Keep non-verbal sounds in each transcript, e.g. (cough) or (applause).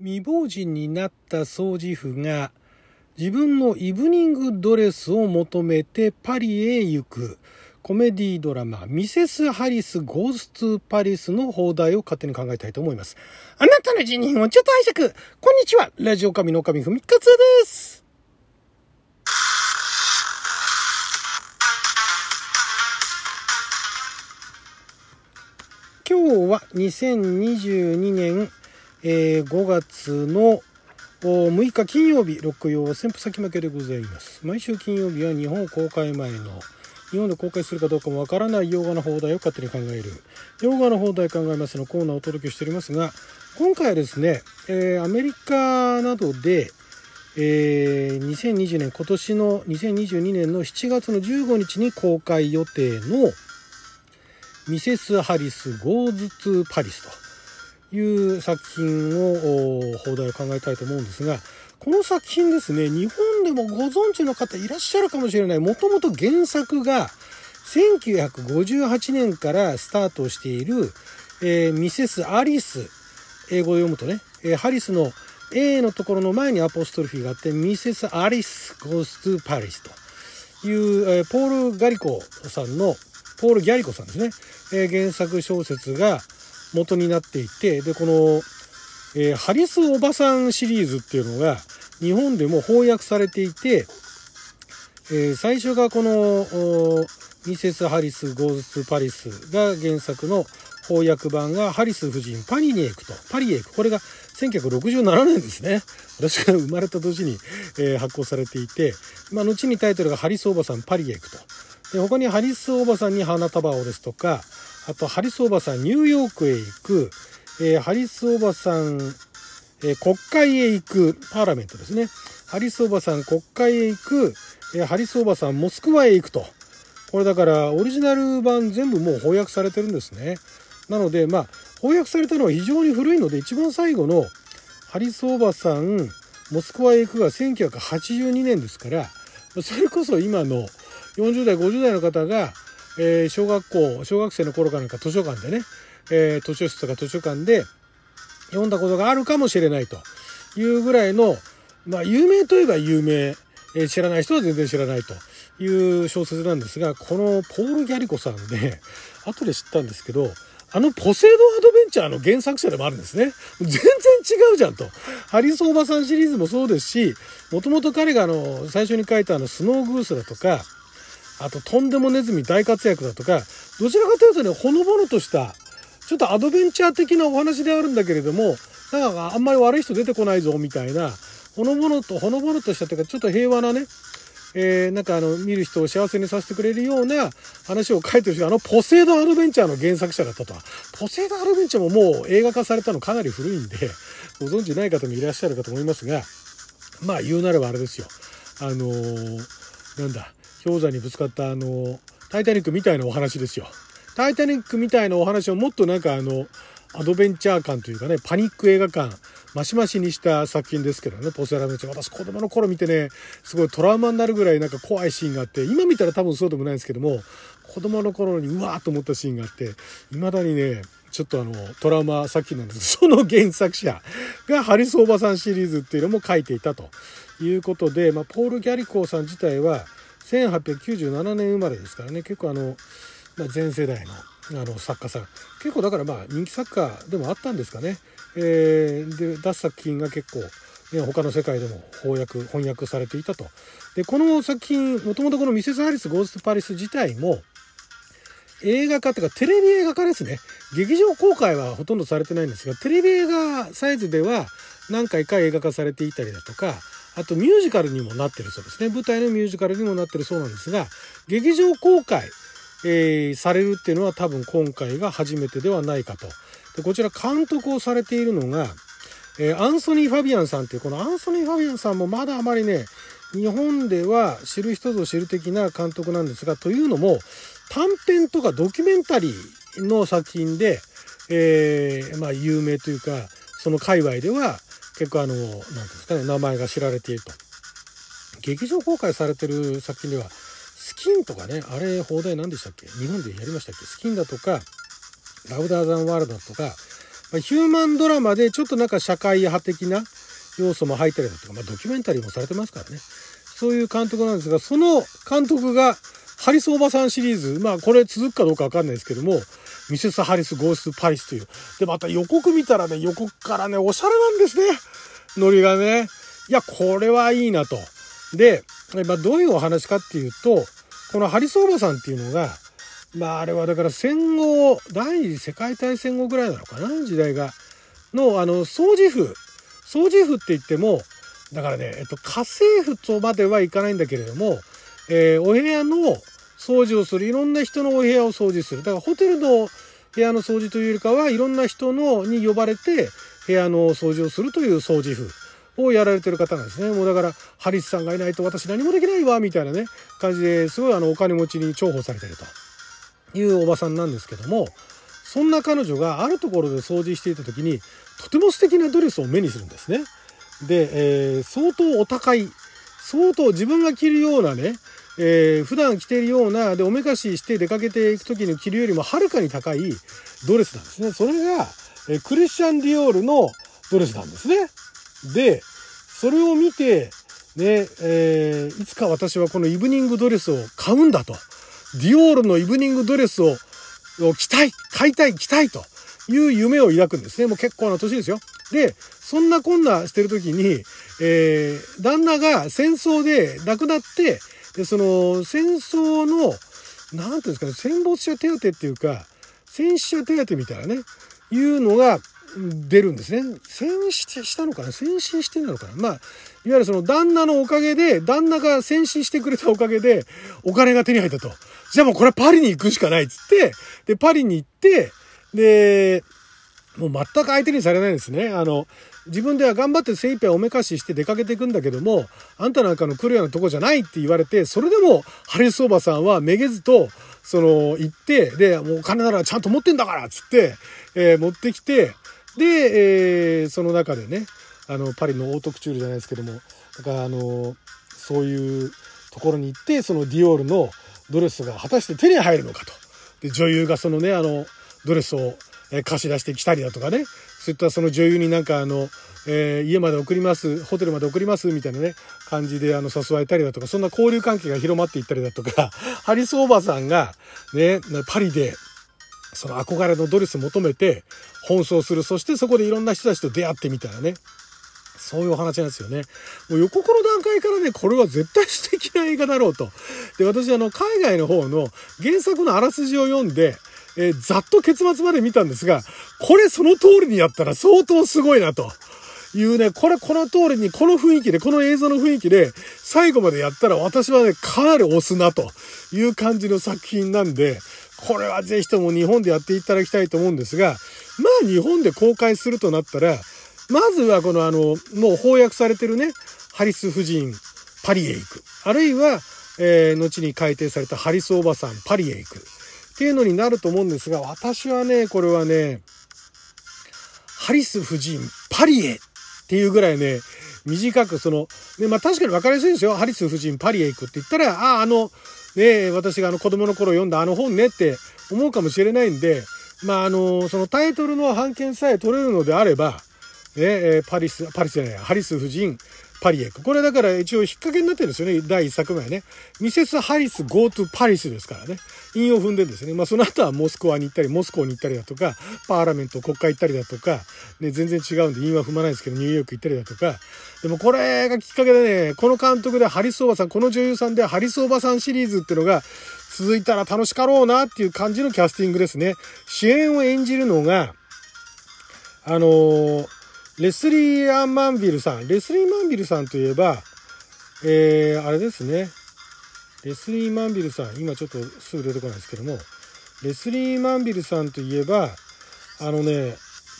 未亡人になった掃除婦が自分のイブニングドレスを求めてパリへ行く。コメディドラマミセス・ハリス・ゴースト・パリスの放題を勝手に考えたいと思います。あなたの辞任をちょっと拝借。こんにちは。ラジオ神の神ふみかつです。今日は2022年えー、5月の6日金曜日、六曜は先布先負けでございます。毎週金曜日は日本公開前の日本で公開するかどうかもわからない洋画の放題を勝手に考える洋画の放題考えますのコーナーをお届けしておりますが今回はですね、えー、アメリカなどで、えー、2020年今年の2022年の7月の15日に公開予定のMrs. Harris Goes to Paris という作品を邦題を考えたいと思うんですがこの作品ですね日本でもご存知の方いらっしゃるかもしれないもともと原作が1958年からスタートしている、えー、 Mrs. 'Arris 英語で読むとね、えー、ハリスの A のところの前にアポストロフィーがあって Mrs. 'Arris Goes to Paris と。いう、えー、ポール・ガリコさんのポール・ギャリコさんですね、え原作小説が元になっていてでこの、えー、ハリスおばさんシリーズっていうのが日本でも翻訳されていて、えー、最初がこのミセス・ハリス・ゴーズ・パリスが原作の翻訳版がハリス夫人パリに行くとパリへ行くこれが1967年ですね。私が生まれた年に、えー、発行されていて、まあ、後にタイトルがハリスおばさんパリへ行くと。で他にハリスおばさんに花束をですとかあとハリスおばさんニューヨークへ行く、えー、ハリスおばさん、えー、国会へ行くパーラメントですね。ハリスおばさん国会へ行く、えー、ハリスおばさんモスクワへ行くと。これだからオリジナル版全部もう翻訳されてるんですね。なのでまあ翻訳されたのは非常に古いので一番最後のハリスおばさんモスクワへ行くが1982年ですからそれこそ今の40代50代の方がえー、小学校小学生の頃かなんか図書館でね、えー、図書室とか図書館で読んだことがあるかもしれないというぐらいの、まあ、有名といえば有名、えー、知らない人は全然知らないという小説なんですがこのポール・ギャリコさんで (laughs) 後で知ったんですけどあのポセイドアドベンチャーの原作者でもあるんですね。全然違うじゃんと。ハリソンおばさんシリーズもそうですし、もともと彼があの、最初に書いたあの、スノーグースだとか、あと、とんでもネズミ大活躍だとか、どちらかというとね、ほのぼのとした、ちょっとアドベンチャー的なお話であるんだけれども、なんかあんまり悪い人出てこないぞ、みたいな、ほのぼのと、ほのぼのとしたというか、ちょっと平和なね、えー、なんかあの、見る人を幸せにさせてくれるような話を書いてる人あの、ポセイドアドベンチャーの原作者だったとは。ポセイドアドベンチャーももう映画化されたのかなり古いんで、ご存知ない方もいらっしゃるかと思いますが、まあ言うなればあれですよ。あのー、なんだ、氷山にぶつかったあの、タイタニックみたいなお話ですよ。タイタニックみたいなお話をもっとなんかあの、アドベンチャー感というかね、パニック映画感、マシマシにした作品ですけどね、ポセラメチ私子供の頃見てね、すごいトラウマになるぐらいなんか怖いシーンがあって、今見たら多分そうでもないんですけども、子供の頃にうわーっと思ったシーンがあって、未だにね、ちょっとあの、トラウマ作品なんです (laughs) その原作者がハリス・オーバさんシリーズっていうのも書いていたということで、まあ、ポール・ギャリコーさん自体は、1897年生まれですからね。結構あの、まあ、全世代のあの作家さん。結構だからまあ人気作家でもあったんですかね、えー、で出す作品が結構、ね、他の世界でも翻訳翻訳されていたと。でこの作品もともとこのミセス・ハリス・ゴースト・パリス自体も映画化っていうかテレビ映画化ですね。劇場公開はほとんどされてないんですがテレビ映画サイズでは何回か映画化されていたりだとかあとミュージカルにもなってるそうですね。舞台のミュージカルにもなってるそうなんですが、劇場公開、えー、されるっていうのは多分今回が初めてではないかと。でこちら監督をされているのが、えー、アンソニー・ファビアンさんっていうこのアンソニー・ファビアンさんもまだあまりね日本では知る人ぞ知る的な監督なんですがというのも短編とかドキュメンタリーの作品で、えー、まあ有名というかその界隈では結構あの何ですかね名前が知られていると。劇場公開されてる作品ではスキンとかねあれ放題何でしたっけ？日本でやりましたっけ？スキンだとかラウダーザンワールドとかま、ヒューマンドラマでちょっとなんか社会派的な要素も入ったりだとか、まあ、ドキュメンタリーもされてますからね。そういう監督なんですがその監督がハリスおばさんシリーズまあこれ続くかどうかわかんないですけどもミセス・ハリス・ゴース・パリスという。でまた予告見たらね予告からねおしゃれなんですね。ノリがね。いやこれはいいなと。で、まあ、どういうお話かっていうとこのハリスおばさんっていうのがまああれはだから戦後第二次世界大戦後ぐらいなのかな？時代が。のあの掃除婦掃除婦って言ってもだからね、えっと、家政婦とまではいかないんだけれども、えー、お部屋の掃除をする。いろんな人のお部屋を掃除する。だからホテルの部屋の掃除というよりかはいろんな人のに呼ばれて部屋の掃除をするという掃除婦をやられてる方なんですね。もうだからハリスさんがいないと私何もできないわみたいなね感じですごいあのお金持ちに重宝されてるというおばさんなんですけどもそんな彼女があるところで掃除していた時にとても素敵なドレスを目にするんですね。で、えー、相当お高い相当自分が着るようなね、えー、普段着ているようなでおめかしして出かけていく時に着るよりもはるかに高いドレスなんですね。それが、えー、クリスチャン・ディオールのドレスなんですね。でそれを見てね、えー、いつか私はこのイブニングドレスを買うんだと。ディオールのイブニングドレスを着たい、買いたい、着たいという夢を抱くんですね。もう結構な年ですよ。で、そんなこんなしてる時に、えー、旦那が戦争で亡くなって、で、その戦争の、なんていうんですかね、戦没者手当っていうか、戦死者手当みたいなね、いうのが出るんですね。戦死したのかな？戦死してんのかな？まあ、いわゆるその旦那のおかげで、旦那が戦死してくれたおかげで、お金が手に入ったと。じゃあもうこれはパリに行くしかないっつって、で、パリに行って、で、もう全く相手にされないんですね。あの、自分では頑張って精一杯おめかしして出かけていくんだけども、あんたなんかの来るようなとこじゃないって言われて、それでもハリスおばさんはめげずと、その、行って、で、もうお金ならちゃんと持ってんだからっつって、えー、持ってきて、で、えー、その中でね、あの、パリのオートクチュールじゃないですけども、だからあの、そういうところに行って、そのディオールのドレスが果たして手に入るのかと。で、女優がそのね、あの、ドレスを貸し出してきたりだとかね、そういったその女優になんかあの、えー、家まで送ります、ホテルまで送りますみたいなね、感じであの誘われたりだとか、そんな交流関係が広まっていったりだとか、(laughs) ハリス・オーバーさんがね、パリでその憧れのドレス求めて奔走する。そしてそこでいろんな人たちと出会ってみたいなね。そういうお話なんですよね。もう予告の段階からね、これは絶対素敵な映画だろうと。で、私あの、海外の方の原作のあらすじを読んで、えー、ざっと結末まで見たんですが、これその通りにやったら相当すごいなと。いうね、これこの通りに、この雰囲気で、この映像の雰囲気で、最後までやったら私はね、かなり押すなという感じの作品なんで、これはぜひとも日本でやっていただきたいと思うんですが、まあ日本で公開するとなったら、まずはこのあの、もう翻訳されてるね、ハリス夫人、パリへ行く。あるいは、えー、後に改訂されたハリスおばさん、パリへ行く。っていうのになると思うんですが、私はね、これはね、ハリス夫人、パリへっていうぐらいね、短くその、ね、まあ確かに分かりやすいんですよ。ハリス夫人、パリへ行くって言ったら、ああ、あの、ね、私があの子供の頃読んだあの本ねって思うかもしれないんで、まああの、そのタイトルの版権さえ取れるのであれば、ね、パリス、パリスじゃない、ハリス夫人、パリへ行く。これだから一応引っ掛けになってるんですよね。第1作目はね。ミセス・ハリス・ゴートゥ・パリスですからね。韻を踏んでんですね。まあその後はモスクワに行ったり、モスコーに行ったりだとか、パーラメント、国会行ったりだとか、ね、全然違うんで韻は踏まないですけど、ニューヨーク行ったりだとか。でもこれがきっかけでね、この監督でハリス・オバさん、この女優さんでハリス・オバさんシリーズってのが続いたら楽しかろうなっていう感じのキャスティングですね。主演を演じるのが、あのー、レスリー・アン・マンビルさん。レスリー・マンビルさんといえば、えー、あれですね。レスリー・マンビルさん、今ちょっとすぐ出てこないですけども、レスリー・マンビルさんといえば、あのね、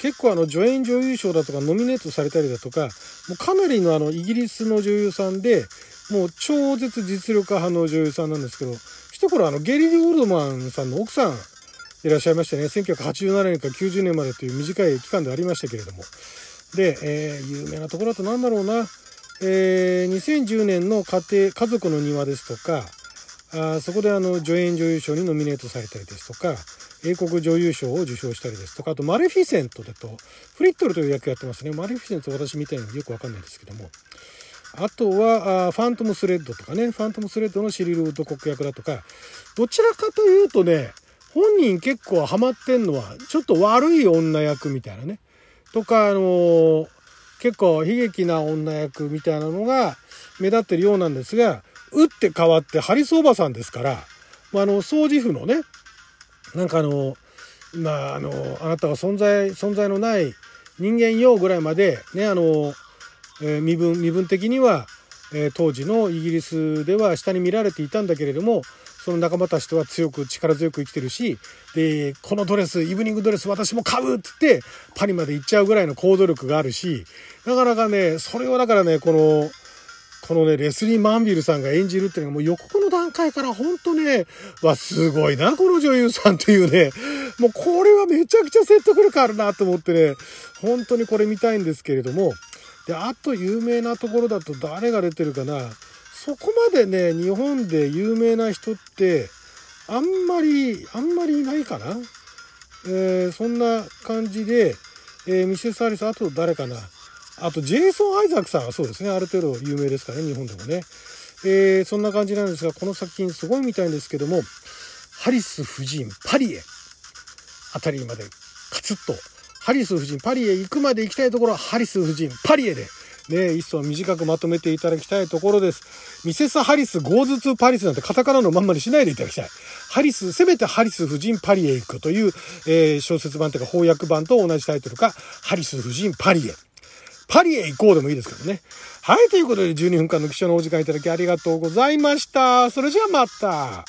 結構あの助演女優賞だとかノミネートされたりだとか、もうかなりのあのイギリスの女優さんで、もう超絶実力派の女優さんなんですけど、一頃あのゲリー・オールドマンさんの奥さんいらっしゃいましたね。1987年から90年までという短い期間でありましたけれども。で、えー、有名なところだと何だろうな。えー、2010年の家庭、家族の庭ですとか、あそこであの助演女優賞にノミネートされたりですとか、英国女優賞を受賞したりですとか、あとマレフィセントだと、フリットルという役やってますね。マレフィセント私みたいのよくわかんないですけども。あとは、あファントムスレッドとかね、ファントムスレッドのシリル・ウッド国役だとか、どちらかというとね、本人結構ハマってんのは、ちょっと悪い女役みたいなね。とか、あのー、結構悲劇な女役みたいなのが目立ってるようなんですが、打って変わってハリスおばさんですから、まあ、あの、掃除婦のね、なんかあの、まあ、あの、あなたは存在、存在のない人間よぐらいまで、ね、あの、えー、身分、身分的には、えー、当時のイギリスでは下に見られていたんだけれども、その仲間たちとは強く力強く生きてるし、で、このドレス、イブニングドレス私も買うっつって、パリまで行っちゃうぐらいの行動力があるし、なかなかね、それをだからね、この、このね、レスリー・マンビルさんが演じるっていうのがもう予告の段階から本当ね、わ、すごいな、この女優さんっていうね、もうこれはめちゃくちゃ説得力あるなと思ってね、本当にこれ見たいんですけれども、で、あと有名なところだと誰が出てるかな、そこまでね、日本で有名な人って、あんまり、あんまりいないかな？えー、そんな感じで、えー、 Mrs. 'Arris、あと誰かな？あと、ジェイソン・アイザックさんはそうですね、ある程度有名ですからね、日本でもね。えー、そんな感じなんですが、この作品すごい観たいんですけども、ハリス夫人、パリへ、あたりまで、カツッと、ハリス夫人、パリへ行くまで行きたいところは、ハリス夫人、パリへで、ね、一層短くまとめていただきたいところです。 Mrs. Harris Goes to Paris なんてカタカナのまんまにしないでいただきたい。ハリス、せめてハリス夫人パリへ行くという、えー、小説版というか翻訳版と同じタイトルか、ハリス夫人パリへ。パリへ行こうでもいいですけどね。はい、ということで12分間の貴重なお時間いただきありがとうございました。それじゃあまた。